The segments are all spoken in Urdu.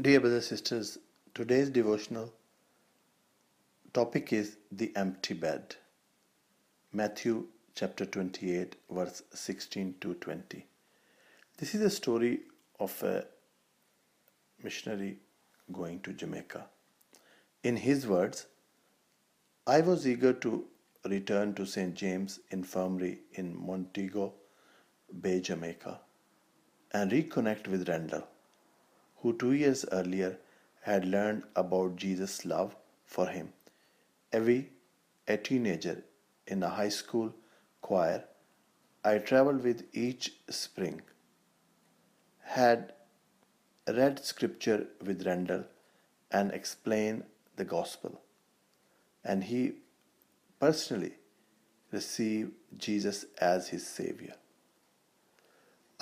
Dear brothers and sisters, today's devotional topic is the empty bed. Matthew chapter 28, verse 16 to 20. This is a story of a missionary going to Jamaica. In his words, I was eager to return to St. James Infirmary in Montego Bay, Jamaica, and reconnect with Randall, who two years earlier had learned about Jesus' love for him. Away, a teenager in a high school choir, I traveled with each spring. Had read scripture with Randall and explained the gospel. And he personally received Jesus as his savior.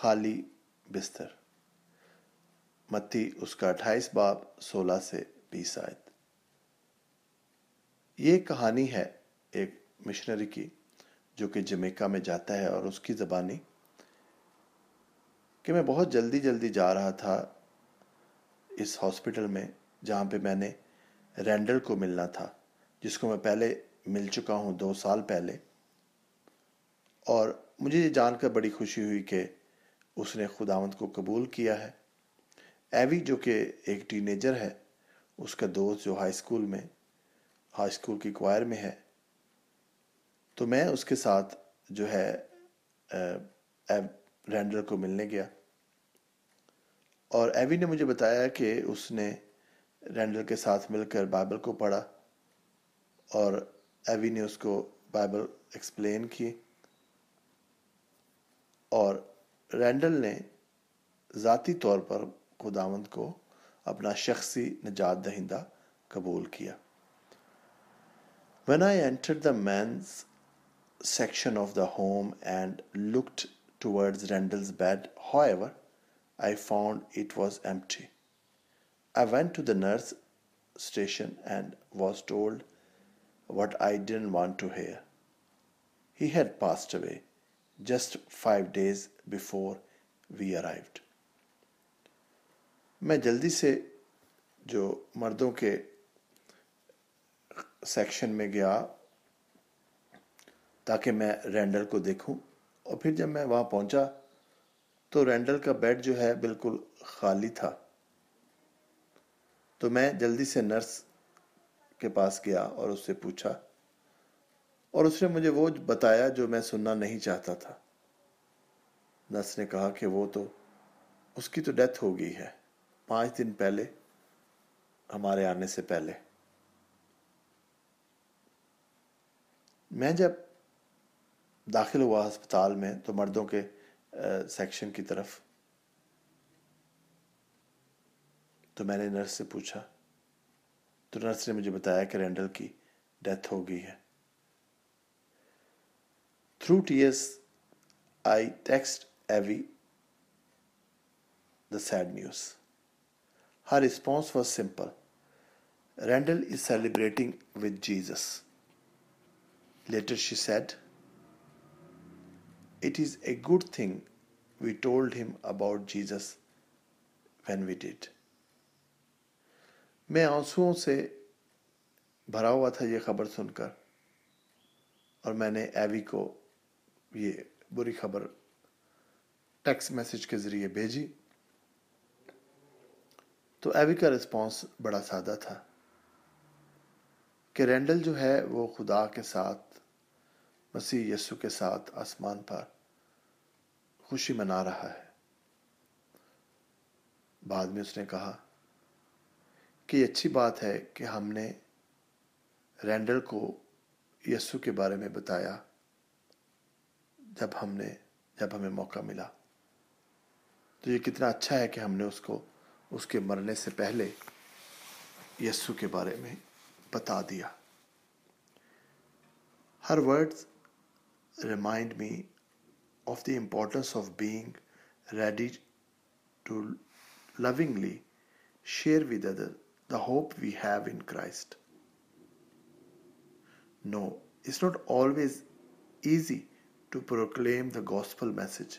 خالی بستر۔ متی اس کا اٹھائیس باب سولہ سے بیس آیت۔ یہ کہانی ہے ایک مشنری کی، جو کہ جمیکا میں جاتا ہے اور اس کی زبانی کہ میں بہت جلدی جلدی جا رہا تھا اس ہاسپٹل میں، جہاں پہ میں نے رینڈل کو ملنا تھا، جس کو میں پہلے مل چکا ہوں دو سال پہلے۔ اور مجھے یہ جان کر بڑی خوشی ہوئی کہ اس نے خداوند کو قبول کیا ہے۔ ایوی جو کہ ایک ٹینیجر ہے، اس کا دوست جو ہائی اسکول میں، ہائی اسکول کی کوائر میں ہے۔ تو میں اس کے ساتھ جو ہے رینڈر کو ملنے گیا۔ اور ایوی نے مجھے بتایا کہ اس نے رینڈر کے ساتھ مل کر بائبل کو پڑھا۔ اور ایوی نے اس کو بائبل ایکسپلین کی۔ اور رینڈل نے ذاتی طور پر خداوند کو اپنا شخصی نجات دہندہ قبول کیا when I enter the men's section of the home and looked towards Randall's bed however I found it was empty I went to the nurse station and was told what I didn't want to hear he had passed away just five days before we arrived میں جلدی سے جو مردوں کے سیکشن میں گیا تاکہ میں رینڈل کو دیکھوں، اور پھر جب میں وہاں پہنچا تو رینڈل کا بیڈ جو ہے بالکل خالی تھا۔ تو میں جلدی سے نرس کے پاس گیا اور اس سے پوچھا، اور اس نے مجھے وہ بتایا جو میں سننا نہیں چاہتا تھا۔ نس نے کہا کہ وہ تو اس کی تو ڈیتھ ہو گئی ہے۔ پانچ دن پہلے ہمارے آنے سے پہلے۔ میں جب داخل ہوا ہسپتال میں تو مردوں کے سیکشن کی طرف تو میں نے نرس سے پوچھا۔ تو نرس نے مجھے بتایا کہ رینڈل کی ڈیتھ ہو گئی ہے۔ Through tears, I text Evie the sad news. Her response was simple Randall is celebrating with Jesus. Later, she said, It is a good thing we told him about Jesus when we did. میں آنسوؤں سے بھرا ہوا تھا یہ خبر سن کر اور میں نے ایوی کو یہ بری خبر ٹیکس میسج کے ذریعے بھیجی، تو ایوی کا رسپانس بڑا سادہ تھا کہ رینڈل جو ہے وہ خدا کے ساتھ، مسیح یسو کے ساتھ آسمان پر خوشی منا رہا ہے۔ بعد میں اس نے کہا کہ یہ اچھی بات ہے کہ ہم نے رینڈل کو یسو کے بارے میں بتایا جب ہم نے، جب ہمیں موقع ملا۔ تو یہ کتنا اچھا ہے کہ ہم نے اس کو، اس کے مرنے سے پہلے یسو کے بارے میں بتا دیا her words remind me of the importance of being ready to lovingly share with other the hope we have in Christ know it's not always easy to proclaim the gospel message.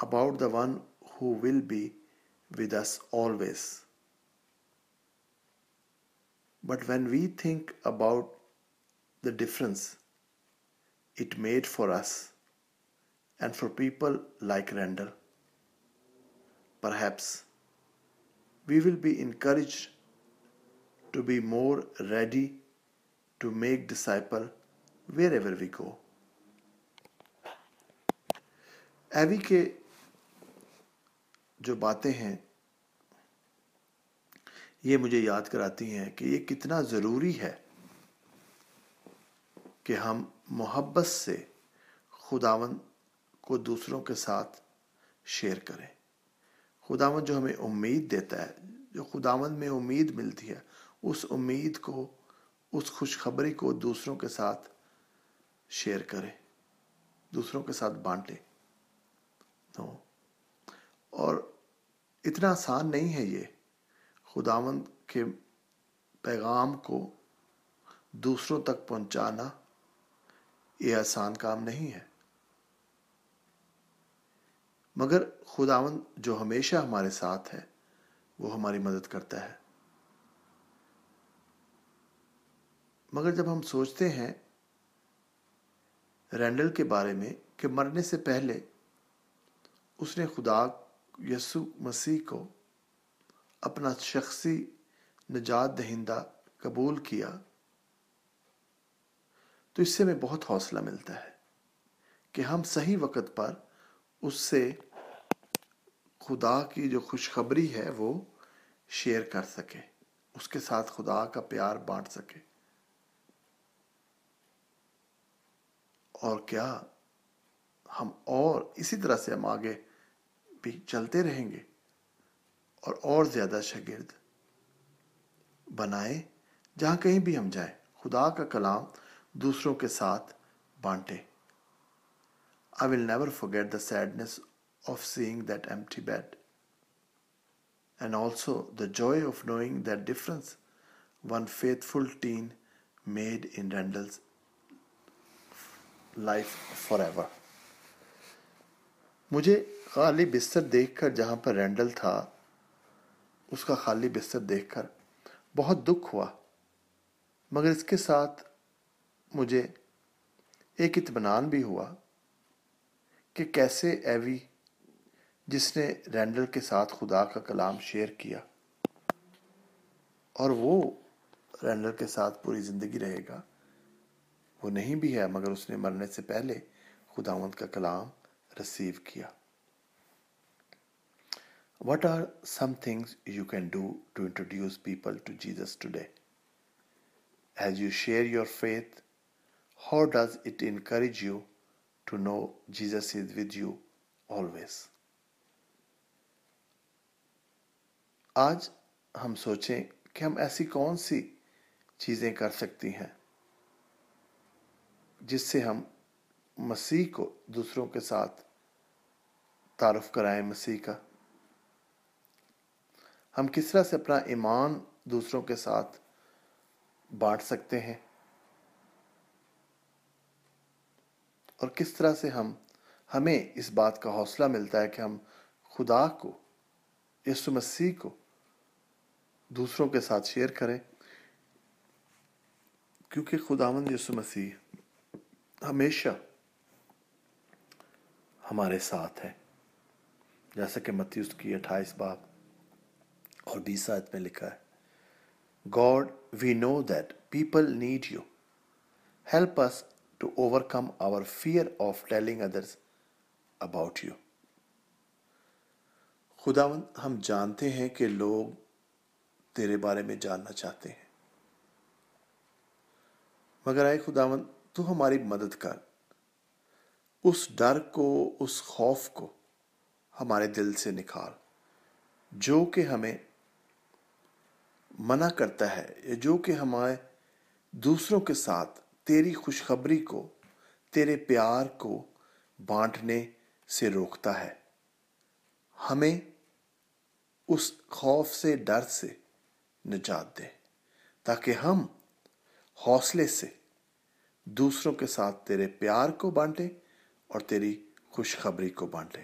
about the one who will be with us always. But when we think about the difference it made for us and for people like Randall, perhaps we will be encouraged to be more ready to make disciple wherever we go. Abby K جو باتیں ہیں، یہ مجھے یاد کراتی ہیں کہ یہ کتنا ضروری ہے کہ ہم محبت سے خداون کو دوسروں کے ساتھ شیئر کریں۔ خداون جو ہمیں امید دیتا ہے، جو خداون میں امید ملتی ہے، اس امید کو، اس خوشخبری کو دوسروں کے ساتھ شیئر کریں۔ دوسروں کے ساتھ بانٹیں۔ اور اتنا آسان نہیں ہے یہ۔ خداون کے پیغام کو دوسروں تک پہنچانا یہ آسان کام نہیں ہے۔ مگر خداون جو ہمیشہ ہمارے ساتھ ہے، وہ ہماری مدد کرتا ہے۔ مگر جب ہم سوچتے ہیں رینڈل کے بارے میں کہ مرنے سے پہلے اس نے خدا یسو مسیح کو اپنا شخصی نجات دہندہ قبول کیا، تو اس سے ہمیں بہت حوصلہ ملتا ہے کہ ہم صحیح وقت پر اس سے خدا کی جو خوشخبری ہے وہ شیئر کر سکے اس کے ساتھ خدا کا پیار بانٹ سکے اور کیا ہم اور اسی طرح سے ہم آگے بھی چلتے رہیں گے اور اور زیادہ شاگرد بنائے جہاں کہیں بھی ہم جائیں۔ خدا کا کلام دوسروں کے ساتھ بانٹے۔ I will never forget the sadness of seeing that empty bed and also the joy of knowing that difference one faithful teen made in Randall's life forever مجھے خالی بستر دیکھ کر جہاں پر رینڈل تھا، اس کا خالی بستر دیکھ کر بہت دکھ ہوا۔ مگر اس کے ساتھ مجھے ایک اطمینان بھی ہوا کہ کیسے ایوی، جس نے رینڈل کے ساتھ خدا کا کلام شیئر کیا، اور وہ رینڈل کے ساتھ پوری زندگی رہے گا۔ وہ نہیں بھی ہے، مگر اس نے مرنے سے پہلے خداوند کا کلام رسیو کیا what are some things you can do to introduce people to Jesus today as you share your faith how does it encourage you to know Jesus is with you always آج ہم سوچیں کہ ہم ایسی کون سی چیزیں کر سکتی ہیں جس سے ہم مسیح کو دوسروں کے ساتھ تعارف کرائیں مسیح کا۔ ہم کس طرح سے اپنا ایمان دوسروں کے ساتھ بانٹ سکتے ہیں؟ اور کس طرح سے ہم، ہمیں اس بات کا حوصلہ ملتا ہے کہ ہم خدا کو، یسو مسیح کو دوسروں کے ساتھ شیئر کریں۔ کیونکہ خداوند یسو مسیح ہمیشہ ہمارے ساتھ ہے۔ جیسا کہ متیوس کی اٹھائیس باب اور بیس آیت میں لکھا ہے، God, we know that people need you. Help us to overcome our fear of telling others about you. خداون ہم جانتے ہیں کہ لوگ تیرے بارے میں جاننا چاہتے ہیں۔ مگر آئے خداون تو ہماری مدد کر۔ اس ڈر کو، اس خوف کو ہمارے دل سے نکال جو کہ ہمیں منع کرتا ہے، یا جو کہ ہمارے دوسروں کے ساتھ تیری خوشخبری کو، تیرے پیار کو بانٹنے سے روکتا ہے۔ ہمیں اس خوف سے، ڈر سے نجات دے، تاکہ ہم حوصلے سے دوسروں کے ساتھ تیرے پیار کو بانٹیں اور تیری خوشخبری کو بانٹیں